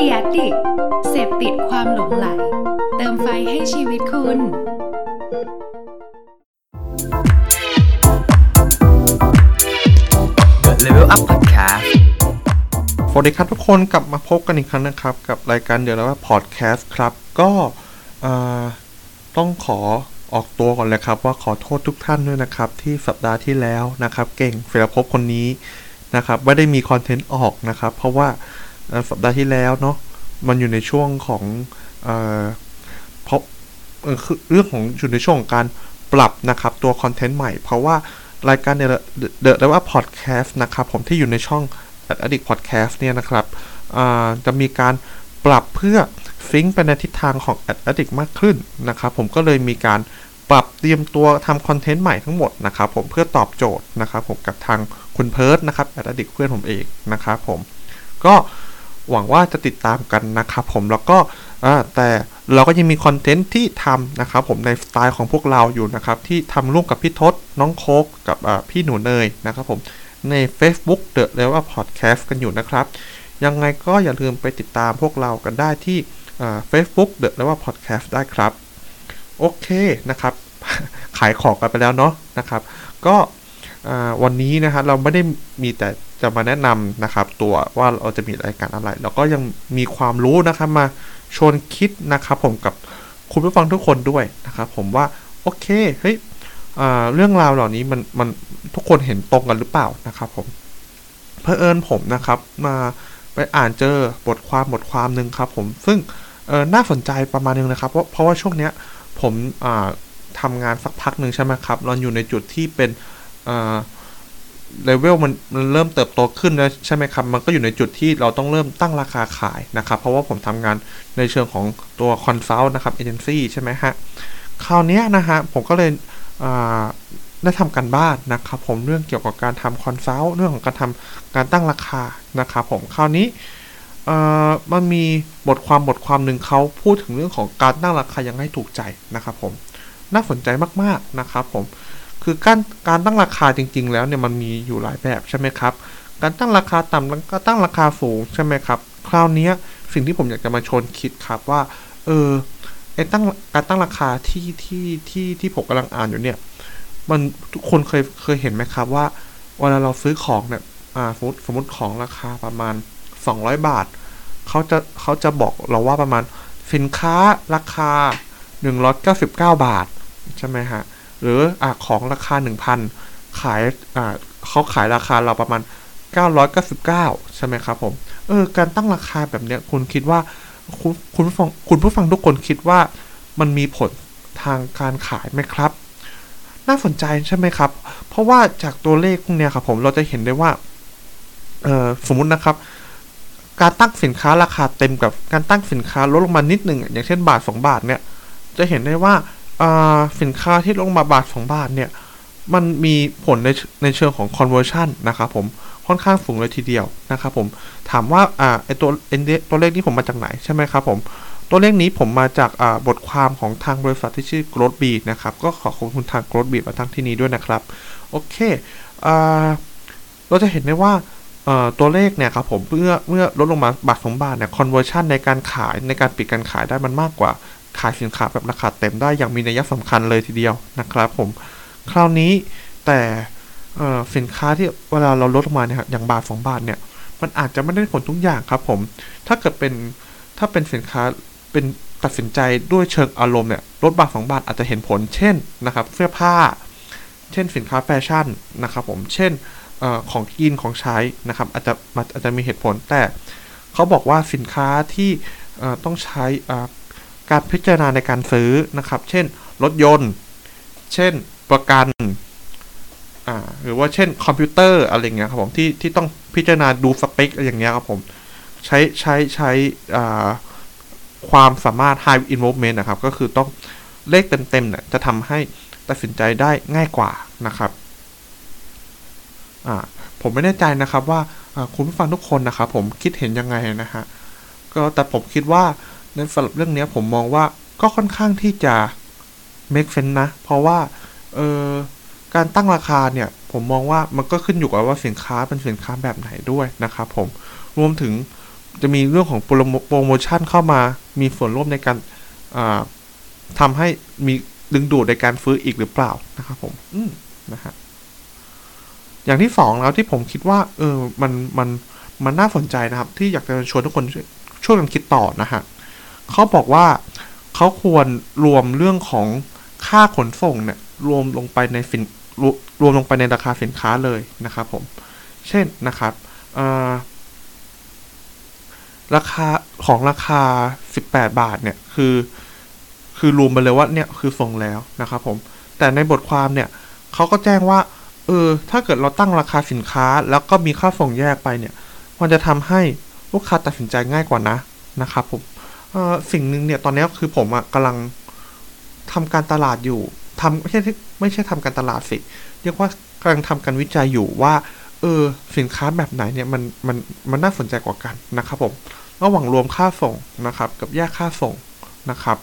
ดียดิกเสพติดความหลงไหล เติมไฟให้ชีวิตคุณ Level Up Podcast สวัสดีครับทุกคนกลับมาพบกันอีกครั้งนะครับ กับรายการเดี๋ยวแล้วว่าพอดแคสต์ครับ ก็เอ่อต้องขอออกตัวก่อนเลยครับ ว่าขอโทษทุกท่านด้วยนะครับ ที่สัปดาห์ที่แล้วนะครับ เก่งเฟรพบคนนี้นะครับไม่ได้มีคอนเทนต์ออกนะครับ เพราะว่าเอ่อ สัปดาห์ที่แล้วเนาะมันอยู่ในช่วงของเอ่อพราะเรื่องของอยู่ในช่วงของการปรับนะครับตัวคอนเทนต์ใหม่ เพราะว่ารายการเดอะเดอะแล้วว่าพอดแคสต์นะครับผมที่อยู่ในช่อง Addict Podcast เนี่ยนะครับจะมีการปรับเพื่อซิงค์ไปในทิศทางของ Addict มากขึ้นนะครับผมก็เลยมีการปรับเตรียมตัวทำคอนเทนต์ใหม่ทั้งหมดนะครับผมเพื่อตอบโจทย์นะครับผมกับทางคุณเพิร์ดนะครับ Addict เพื่อนผมเองนะครับผมก็ หวังว่าจะติดตามกันนะครับผมแล้วก็แต่เราก็ยังมีคอนเทนต์ที่ทำนะครับผมในสไตล์ของพวกเราอยู่นะครับ ที่ทำร่วมกับพี่ทศน้องโคกกับพี่หนูเนยนะครับผมใน Facebook The Level Podcast กันอยู่นะครับ ยังไงก็อย่าลืมไปติดตามพวกเรากันได้ที่เฟซบุ๊ก The Level Podcast ได้ครับ โอเคนะครับ ขายของกันไปแล้วเนาะนะครับ ก็วันนี้นะฮะเราไม่ได้มีแต่ จะมาแนะนำนะครับ ตัวว่าเราจะมีรายการอะไร แล้วก็ยังมีความรู้นะครับมาชวนคิดนะครับ ผมกับคุณผู้ฟังทุกคนด้วยนะครับ ผมว่าโอเคเฮ้ยเรื่องราวเหล่านี้มันมันทุกคนเห็นตรงกันหรือเปล่านะครับ ผมเพอเอิญผมนะครับ มาไปอ่านเจอบทความบทความหนึ่งครับ ผมซึ่งน่าสนใจประมาณนึงนะครับเพราะเพราะว่าช่วงเนี้ยผมอ่าทำงานสักพักหนึ่งใช่ไหมครับเราอยู่ในจุดที่เป็นอ เลเวลมันมันเริ่มเติบโตขึ้นแล้วใช่ไหมครับ มันก็อยู่ในจุดที่เราต้องเริ่มตั้งราคาขายนะครับ เพราะว่าผมทำงานในเชิงของตัว consult นะครับเอเจนซี่ใช่ไหมฮะ คราวนี้นะฮะ ผมก็เลยได้ทำการบ้านนะครับ ผมเรื่องเกี่ยวกับการทำ consult เรื่องของการทำการตั้งราคานะครับผมคราวนี้มันมีบทความบทความหนึ่งเขาพูดถึงเรื่องของการตั้งราคายังให้ถูกใจนะครับผมน่าสนใจมากๆนะครับผม คือการการตั้งราคาจริง ๆ แล้วเนี่ยมันมีอยู่หลายแบบใช่ไหมครับ การตั้งราคาต่ำแล้วก็ตั้งราคาสูงใช่ไหมครับ คราวนี้สิ่งที่ผมอยากจะมาชวนคิดครับว่า เออไอ้ตั้งการตั้งราคาที่ที่ที่ที่ผมกำลังอ่านอยู่เนี่ย มันทุกคนเคยเคยเห็นไหมครับว่าเวลาเราซื้อของเนี่ยอ่าสมมติสมมติของราคาประมาณ 200 บาทเขาจะเขาจะบอกเราว่าประมาณสินค้าราคา 199 บาท ใช่ไหมฮะ หรืออ่าของราคา 1,000 ขายอ่าเขาขายราคาเราประมาณ 999 ใช่ไหมครับผม เออ การตั้งราคาแบบเนี้ยคุณคิดว่าคุณคุณผู้ฟังคุณผู้ฟังทุกคนคิดว่ามันมีผลทางการขายไหมครับ น่าสนใจใช่ไหมครับ เพราะว่าจากตัวเลขพวกเนี้ยครับผมเราจะเห็นได้ว่า เออสมมุตินะครับ การตั้งสินค้าราคาเต็มกับการตั้งสินค้าลดลงมานิดหนึ่งอย่างเช่นบาท 2 บาทเนี่ย จะเห็นได้ว่า สินค้าที่ลงมาบาท2บาทเนี่ยมันมีผลในในเชิงของ conversion นะครับผมค่อนข้างสูงเลยทีเดียวนะครับผมถามว่าอ่าไอตัวตัวเลขนี้ผมมาจากไหนใช่ไหมครับผมตัวเลขนี้ผมมาจากอ่าบทความของทางบริษัทที่ชื่อ Growth b e นะครับก็ขอขอบคุณทาง Growth b e มาทั้งที่นี้ด้วยนะครับโอเคอ่าเราจะเห็นได้ว่าตัวเลขเนี่ยครับผมเมื่อเมื่อลดลงมาบาทสองบาทเนี่ย conversion ในการขายในการปิดการขายได้มันมากกว่า ขายสินค้าแบบราคาเต็มได้อย่างมีนัยสำคัญเลยทีเดียวนะครับผมคราวนี้แต่สินค้าที่เวลาเราลดลงมาเนี่ยครับอย่างบาทสองบาทเนี่ยมันอาจจะไม่ได้ผลทุกอย่างครับผม ถ้าเกิดเป็นถ้าเป็นสินค้าเป็นตัดสินใจด้วยเชิงอารมณ์เนี่ยลดบาทสองบาทอาจจะเห็นผล เช่นนะครับเสื้อผ้า เช่นสินค้าแฟชั่นนะครับผม เช่นอของกินของใช้นะครับอาจจะอาจจะมีเหตุผลแต่เขาบอกว่าสินค้าที่ต้องใช้ การพิจารณาในการซื้อนะครับ เช่น รถยนต์ เช่นประกันหรือว่าเช่นคอมพิวเตอร์อะไรเงี้ยครับผมที่ที่ต้องพิจารณาดูสเปคอะไรอย่างเงี้ยครับผมใช้ใช้ใช้ความสามารถ high involvement นะครับ ก็คือต้องเลขเต็มๆเนี่ยจะทำให้ตัดสินใจได้ง่ายกว่านะครับผมไม่แน่ใจนะครับว่าคุณผู้ฟังทุกคนนะครับผมคิดเห็นยังไงนะฮะก็แต่ผมคิดว่า ในสำหรับเรื่องเนี้ยผมมองว่าก็ค่อนข้างที่จะ make sense นะ เพราะว่าเออการตั้งราคาเนี่ย ผมมองว่ามันก็ขึ้นอยู่กับว่าสินค้าเป็นสินค้าแบบไหนด้วยนะครับผมรวมถึงจะมีเรื่องของโปรโมโปรโมชั่นเข้ามามีส่วนร่วมในการทำให้มีดึงดูดในการซื้ออีกหรือเปล่านะครับผม อืมนะฮะอย่างที่สองแล้วที่ผมคิดว่า เออ มันมันมันน่าสนใจนะครับ ที่อยากจะชวนทุกคนช่วยกันคิดต่อนะฮะ เขาบอกว่าเขาควรรวมเรื่องของค่าขนส่งเนี่ยรวมลงไปในสินรวมลงไปในราคาสินค้าเลยนะครับผม เช่นนะครับราคาของราคา 18 บาทเนี่ยคือ คือรวมไปเลยว่าเนี่ยคือส่งแล้วนะครับผม แต่ในบทความเนี่ยเขาก็แจ้งว่า เออ ถ้าเกิดเราตั้งราคาสินค้า แล้วก็มีค่าส่งแยกไปเนี่ย มันจะทำให้ลูกค้าตัดสินใจง่ายกว่านะนะครับผม สิ่งหนึ่งเนี่ยตอนนี้คือผมอะกำลังทำการตลาดอยู่ทำไม่ใช่ไม่ใช่ทำการตลาดสิ เรียกว่ากำลังทำการวิจัยอยู่ว่า เออ สินค้าแบบไหนเนี่ยมันมันมันน่าสนใจกว่ากันนะครับผมระหว่างรวมค่าส่งนะครับ กับแยกค่าส่งนะครับ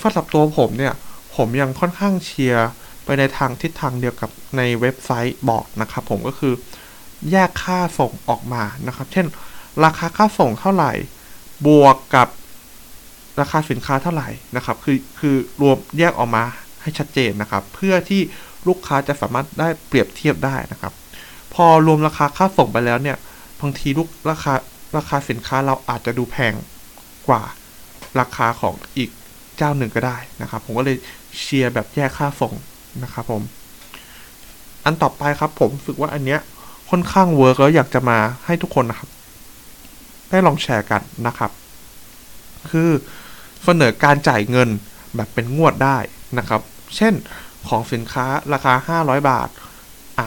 สำหรับตัวผมเนี่ย ผมยังค่อนข้างเชียร์ไปในทางทิศทางเดียวกับในเว็บไซต์บอกนะครับ ผมก็คือแยกค่าส่งออกมานะครับ เช่น ราคาค่าส่งเท่าไหร่ บวกกับ ราคาสินค้าเท่าไหร่นะครับคือคือรวมแยกออกมาให้ชัดเจนนะครับ เพื่อที่ลูกค้าจะสามารถได้เปรียบเทียบได้นะครับ พอรวมราคาค่าส่งไปแล้วเนี่ยบางทีลูกราคาราคาสินค้าเราอาจจะดูแพงกว่าราคาของอีกเจ้าหนึ่งก็ได้นะครับ ผมก็เลยเชียร์แบบแยกค่าส่งนะครับผม อันต่อไปครับผมรู้สึกว่าอันเนี้ยค่อนข้างเวิร์กแล้วอยากจะมาให้ทุกคนนะครับ ได้ลองแชร์กันนะครับ คือ เสนอการจ่ายเงินแบบเป็นงวดได้นะครับ เช่นของสินค้าราคา 500 บาทอะ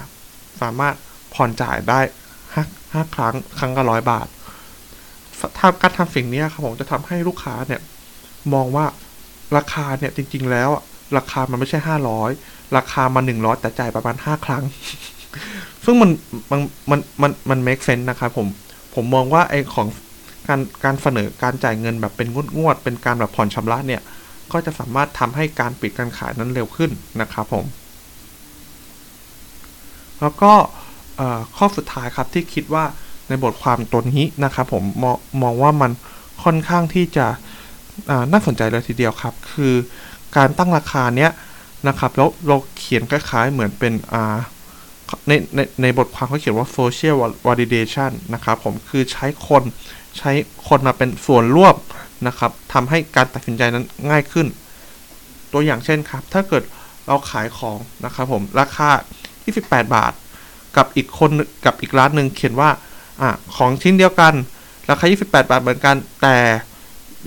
สามารถผ่อนจ่ายได้ห้าครั้งครั้งละร้อยบาททำการทำสิ่งนี้ครับผมจะทำให้ลูกค้าเนี่ยมองว่าราคาเนี่ยจริง ๆ แล้วราคามันไม่ใช่ห้าร้อยราคามาหนึ่งร้อยแต่จ่ายประมาณห้าครั้ง ซึ่งมันมันมันมันมัน make sense นะครับผมผมมองว่าไอของ การการเสนอการจ่ายเงินแบบเป็นงวดงวดเป็นการแบบผ่อนชำระเนี่ย ก็จะสามารถทำให้การปิดการขายนั้นเร็วขึ้นนะครับผม แล้วก็ข้อสุดท้ายครับที่คิดว่าในบทความตัวนี้นะครับผมมองมองว่ามันค่อนข้างที่จะน่าสนใจเลยทีเดียวครับ คือการตั้งราคาเนี้ยนะครับแล้วเราเขียนคล้ายๆเหมือนเป็นในในในบทความเขาเขียนว่า social validation นะครับผมคือใช้คน ใช้คนมาเป็นส่วนร่วมนะครับทำให้การตัดสินใจนั้นง่ายขึ้น ตัวอย่างเช่นครับ ถ้าเกิดเราขายของนะครับผมราคา 28 บาท กับอีกคนกับอีกร้านหนึ่งเขียนว่าอะของชิ้นเดียวกัน ราคา 28 บาทเหมือนกัน แต่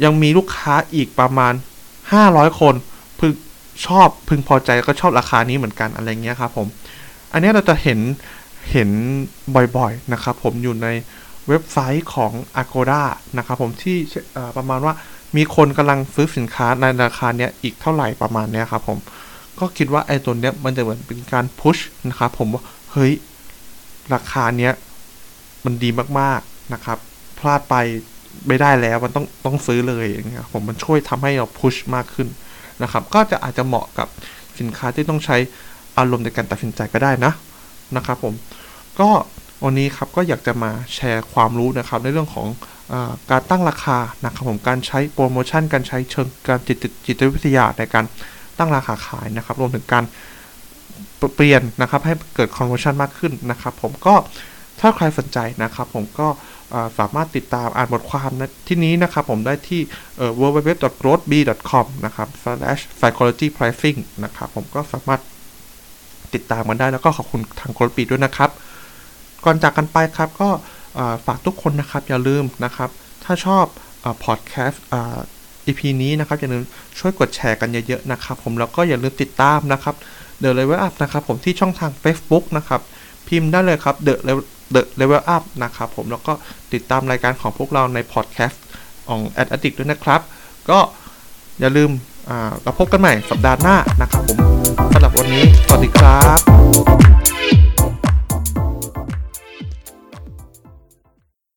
ยังมีลูกค้าอีกประมาณ 500 คนพึงชอบพึงพอใจก็ชอบราคานี้เหมือนกันอะไรเงี้ยครับผม อันนี้เราจะเห็นเห็นบ่อยๆนะครับผมอยู่ใน เว็บไซต์ของ Agoda นะครับผมที่ประมาณว่ามีคนกำลังซื้อสินค้าในราคาเนี้ยอีกเท่าไหร่ประมาณเนี้ยครับผมก็คิดว่าไอ้ตัวเนี้ยมันจะเหมือนเป็นการพุชนะครับผมว่าเฮ้ยราคาเนี้ยมันดีมากๆนะครับ พลาดไปไม่ได้แล้วมันต้องต้องซื้อเลยอย่างเงี้ยผมมันช่วยทำให้เราพุชมากขึ้นนะครับ ก็จะอาจจะเหมาะกับสินค้าที่ต้องใช้อารมณ์ในการตัดสินใจก็ได้นะนะครับผมก็ วันนี้ครับก็อยากจะมาแชร์ความรู้นะครับในเรื่องของอการตั้งราคานะครับผมการใช้โปรโมชั่น การใช้เชิงการจิตจิตวิทยาในการตั้งราคาขายนะครับ รวมถึงการเปลี่ยนนะครับให้เกิดคอนเวอร์ชันมากขึ้นนะครับ ผมก็ถ้าใครสนใจนะครับ ผมก็สามารถติดตามอ่านบทความที่นี้นะครับผมได้ที่ www.growthb.com นะครับ psychology pricing นะครับ ผมก็สามารถติดตามกันได้แล้วก็ขอบคุณทาง Growthb ด้วยนะครับ ก่อนจากกันไปครับก็ฝากทุกคนนะครับอย่าลืมนะครับ ถ้าชอบพอดแคสต์ EP นี้นะครับอย่าลืมช่วยกดแชร์กันเยอะๆนะครับ ผมแล้วก็อย่าลืมติดตามนะครับ The Level Up นะครับผมที่ช่องทาง Facebook นะครับ พิมพ์ได้เลยครับ The The Level Up นะครับผมแล้วก็ติดตามรายการของพวกเราในพอดแคสต์ของ Ad Addict ด้วยนะครับ ก็อย่าลืมเราพบกันใหม่สัปดาห์หน้านะครับผมสำหรับวันนี้ สวัสดีครับ